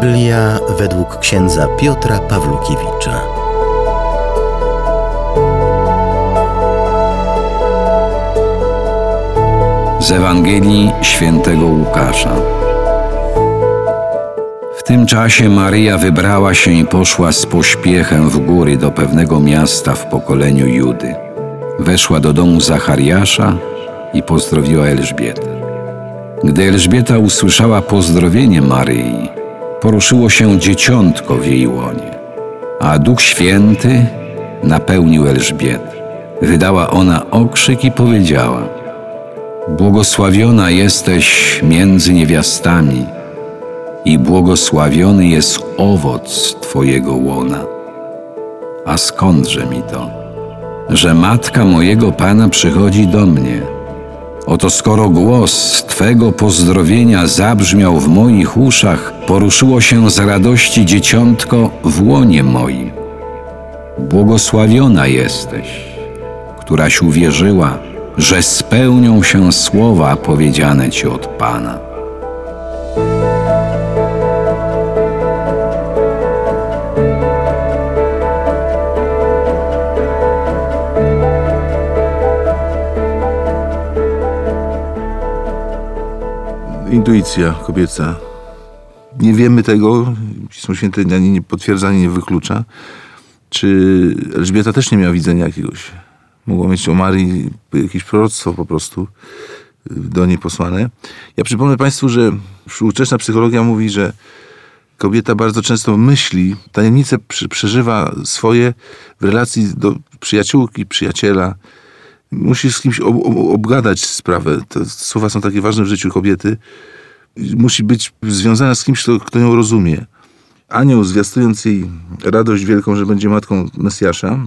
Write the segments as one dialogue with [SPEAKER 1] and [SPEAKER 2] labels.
[SPEAKER 1] Biblia według księdza Piotra Pawlukiewicza.
[SPEAKER 2] Z Ewangelii świętego Łukasza. W tym czasie Maryja wybrała się i poszła z pośpiechem w góry do pewnego miasta w pokoleniu Judy. Weszła do domu Zachariasza i pozdrowiła Elżbietę. Gdy Elżbieta usłyszała pozdrowienie Maryi, poruszyło się dzieciątko w jej łonie, a Duch Święty napełnił Elżbietę. Wydała ona okrzyk i powiedziała: Błogosławiona jesteś między niewiastami, i błogosławiony jest owoc Twojego łona. A skądże mi to, że matka mojego Pana przychodzi do mnie? Oto skoro głos Twego pozdrowienia zabrzmiał w moich uszach, poruszyło się z radości dzieciątko w łonie moim. Błogosławiona jesteś, któraś uwierzyła, że spełnią się słowa powiedziane Ci od Pana.
[SPEAKER 3] Intuicja kobieca. Nie wiemy tego, Pismo Święte ani nie potwierdza, ani nie wyklucza. Czy Elżbieta też nie miała widzenia jakiegoś? Mogło mieć o Marii jakieś proroctwo po prostu do niej posłane. Ja przypomnę Państwu, że współczesna psychologia mówi, że kobieta bardzo często myśli, tajemnice przeżywa swoje w relacji do przyjaciółki, przyjaciela. Musi z kimś obgadać sprawę. Te słowa są takie ważne w życiu kobiety. Musi być związana z kimś, kto, kto ją rozumie. Anioł, zwiastując jej radość wielką, że będzie matką Mesjasza,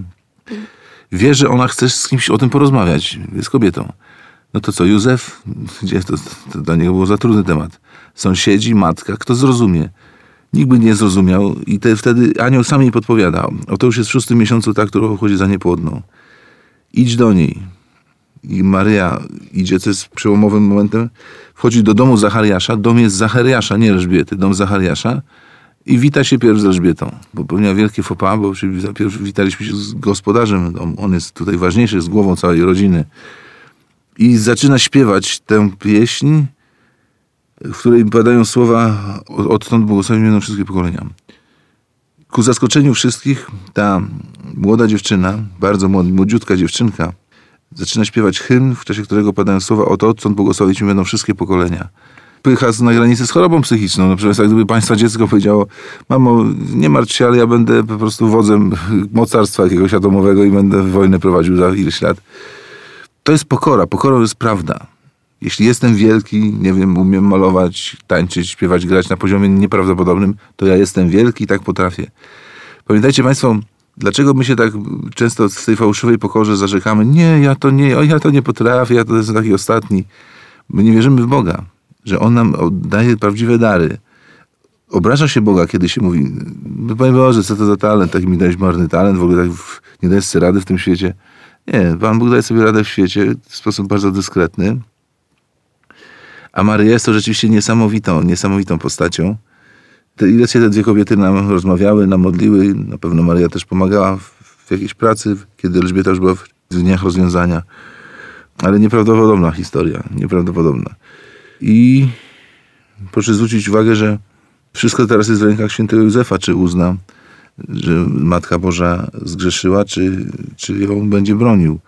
[SPEAKER 3] wie, że ona chce z kimś o tym porozmawiać. Jest kobietą. No to co, Józef? Gdzie to, to dla niego było za trudny temat. Sąsiedzi, matka, kto zrozumie? Nikt by nie zrozumiał i te, wtedy anioł sam jej podpowiada. Oto już jest w szóstym miesiącu ta, która chodzi za niepłodną. Idź do niej. I Maryja idzie, co jest przełomowym momentem, wchodzi do domu Zachariasza. Dom jest Zachariasza, nie Elżbiety. Dom Zachariasza. I wita się pierw z Elżbietą, bo popełniła wielkie pas, bo pierw witaliśmy się z gospodarzem. On jest tutaj ważniejszy, z głową całej rodziny. I zaczyna śpiewać tę pieśń, w której padają słowa odtąd błogosławieni będą wszystkie pokolenia. Ku zaskoczeniu wszystkich ta młoda dziewczyna, bardzo młodziutka dziewczynka, zaczyna śpiewać hymn, w czasie którego padają słowa oto odtąd błogosławić będą wszystkie pokolenia. Pycha na granicy z chorobą psychiczną. No przecież jak gdyby państwa dziecko powiedziało, mamo, nie martw się, ale ja będę po prostu wodzem mocarstwa jakiegoś atomowego i będę wojnę prowadził za ileś lat. To jest pokora. Pokorą jest prawda. Jeśli jestem wielki, nie wiem, umiem malować, tańczyć, śpiewać, grać na poziomie nieprawdopodobnym, to ja jestem wielki i tak potrafię. Pamiętajcie Państwo, dlaczego my się tak często w tej fałszywej pokorze zarzekamy? Nie, ja to nie, ja to nie potrafię, ja to jestem taki ostatni. My nie wierzymy w Boga, że On nam daje prawdziwe dary. Obraża się Boga, kiedy się mówi, no Panie Boże, co to za talent, taki mi dałeś marny talent, w ogóle tak nie dajesz sobie rady w tym świecie. Nie, Pan Bóg daje sobie radę w świecie w sposób bardzo dyskretny. A Maryja jest to rzeczywiście niesamowitą, niesamowitą postacią. Te, ile się te dwie kobiety nam rozmawiały, nam modliły. Na pewno Maryja też pomagała w, w jakiejś pracy, kiedy Elżbieta już była w dniach rozwiązania. Ale nieprawdopodobna historia, nieprawdopodobna. I proszę zwrócić uwagę, że wszystko teraz jest w rękach świętego Józefa, czy uzna, że Matka Boża zgrzeszyła, czy, czy ją będzie bronił.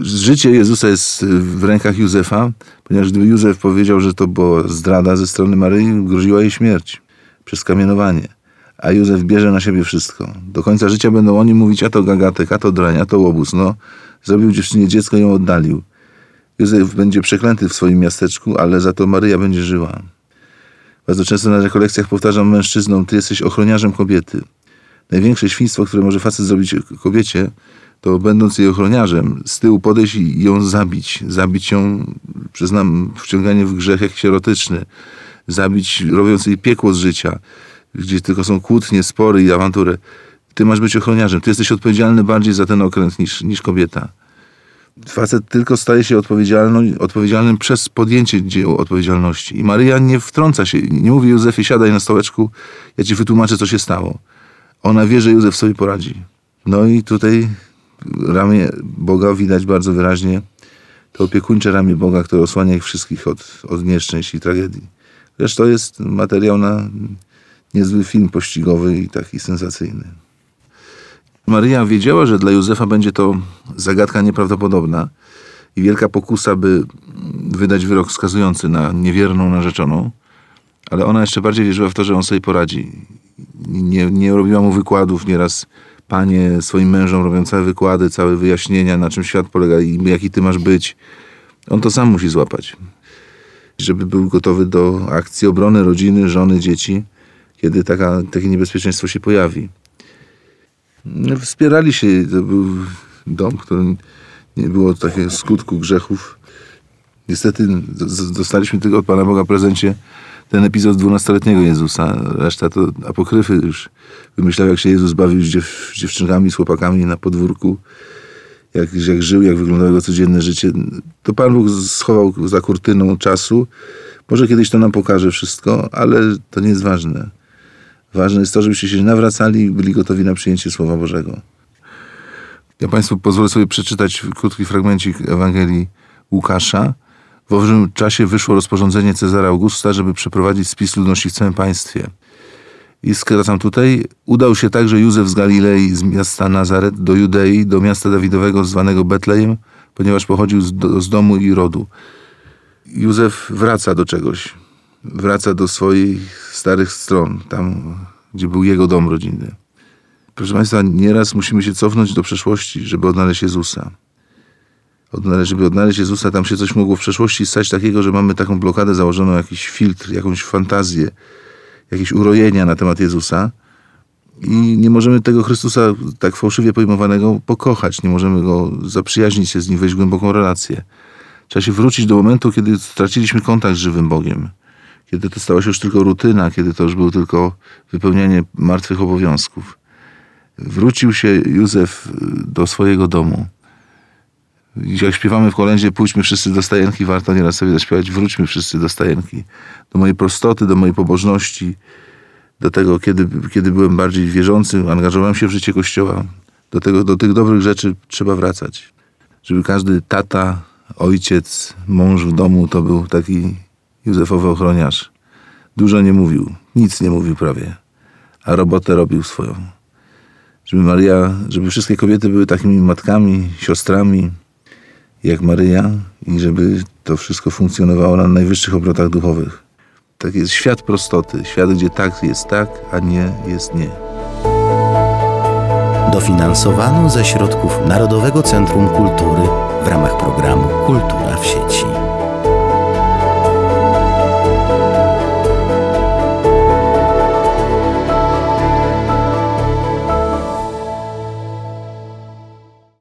[SPEAKER 3] Życie Jezusa jest w rękach Józefa, ponieważ gdyby Józef powiedział, że to była zdrada ze strony Maryi, groziła jej śmierć przez kamienowanie. A Józef bierze na siebie wszystko. Do końca życia będą oni mówić, a to gagatek, a to drań, a to łobuz. No, zrobił dziewczynie dziecko i ją oddalił. Józef będzie przeklęty w swoim miasteczku, ale za to Maryja będzie żyła. Bardzo często na rekolekcjach powtarzam mężczyznom, ty jesteś ochroniarzem kobiety. Największe świństwo, które może facet zrobić kobiecie, to będąc jej ochroniarzem, z tyłu podejść i ją zabić. Zabić ją, przyznam, wciąganie w grzech jakiś erotyczny. Zabić, robiąc jej piekło z życia, gdzie tylko są kłótnie, spory i awantury. Ty masz być ochroniarzem. Ty jesteś odpowiedzialny bardziej za ten okręt niż, niż kobieta. Facet tylko staje się odpowiedzialny, odpowiedzialnym przez podjęcie odpowiedzialności. I Maryja nie wtrąca się, nie mówi Józefie, siadaj na stołeczku, ja ci wytłumaczę, co się stało. Ona wie, że Józef sobie poradzi. No i tutaj ramię Boga widać bardzo wyraźnie, to opiekuńcze ramię Boga, które osłania ich wszystkich od, od nieszczęść i tragedii. Zresztą to jest materiał na niezły film pościgowy i taki sensacyjny. Maryja wiedziała, że dla Józefa będzie to zagadka nieprawdopodobna i wielka pokusa, by wydać wyrok skazujący na niewierną narzeczoną, ale ona jeszcze bardziej wierzyła w to, że on sobie poradzi. Nie, nie robiła mu wykładów, nieraz panie swoim mężom robią całe wykłady, całe wyjaśnienia, na czym świat polega i jaki ty masz być. On to sam musi złapać, żeby był gotowy do akcji obrony rodziny, żony, dzieci, kiedy taka, takie niebezpieczeństwo się pojawi. Wspierali się, to był dom, w którym nie było takiego skutku grzechów. Niestety dostaliśmy tylko od Pana Boga prezencie ten epizod dwunastoletniego Jezusa. Reszta to apokryfy już wymyślał, jak się Jezus bawił z dziew, z dziewczynkami, z chłopakami na podwórku. Jak, jak żył, jak wyglądało jego codzienne życie. To Pan Bóg schował za kurtyną czasu. Może kiedyś to nam pokaże wszystko, ale to nie jest ważne. Ważne jest to, żebyście się nawracali i byli gotowi na przyjęcie Słowa Bożego. Ja Państwu pozwolę sobie przeczytać krótki fragmencik Ewangelii Łukasza. W owym czasie wyszło rozporządzenie Cezara Augusta, żeby przeprowadzić spis ludności w całym państwie. I skracam tutaj. Udał się także Józef z Galilei, z miasta Nazaret, do Judei, do miasta Dawidowego zwanego Betlejem, ponieważ pochodził z, do, z domu i rodu. Józef wraca do czegoś. Wraca do swoich starych stron, tam, gdzie był jego dom rodzinny. Proszę Państwa, nieraz musimy się cofnąć do przeszłości, żeby odnaleźć Jezusa. Odnaleźć, żeby odnaleźć Jezusa, tam się coś mogło w przeszłości stać takiego, że mamy taką blokadę założoną, jakiś filtr, jakąś fantazję, jakieś urojenia na temat Jezusa. I nie możemy tego Chrystusa tak fałszywie pojmowanego pokochać, nie możemy go zaprzyjaźnić się z nim, wejść w głęboką relację. Trzeba się wrócić do momentu, kiedy straciliśmy kontakt z żywym Bogiem. Kiedy to stała się już tylko rutyna, kiedy to już było tylko wypełnianie martwych obowiązków. Wrócił się Józef do swojego domu. Jak śpiewamy w kolędzie, pójdźmy wszyscy do stajenki, warto nieraz sobie zaśpiewać, wróćmy wszyscy do stajenki. Do mojej prostoty, do mojej pobożności, do tego, kiedy, kiedy byłem bardziej wierzący, angażowałem się w życie Kościoła. Do, tego, do tych dobrych rzeczy trzeba wracać. Żeby każdy tata, ojciec, mąż w domu to był taki Józefowy ochroniarz. Dużo nie mówił, nic nie mówił prawie, a robotę robił swoją. Żeby Maria, żeby wszystkie kobiety były takimi matkami, siostrami, jak Maryja i żeby to wszystko funkcjonowało na najwyższych obrotach duchowych. Tak jest świat prostoty, świat, gdzie tak jest tak, a nie jest nie.
[SPEAKER 1] Dofinansowano ze środków Narodowego Centrum Kultury w ramach programu Kultura w sieci.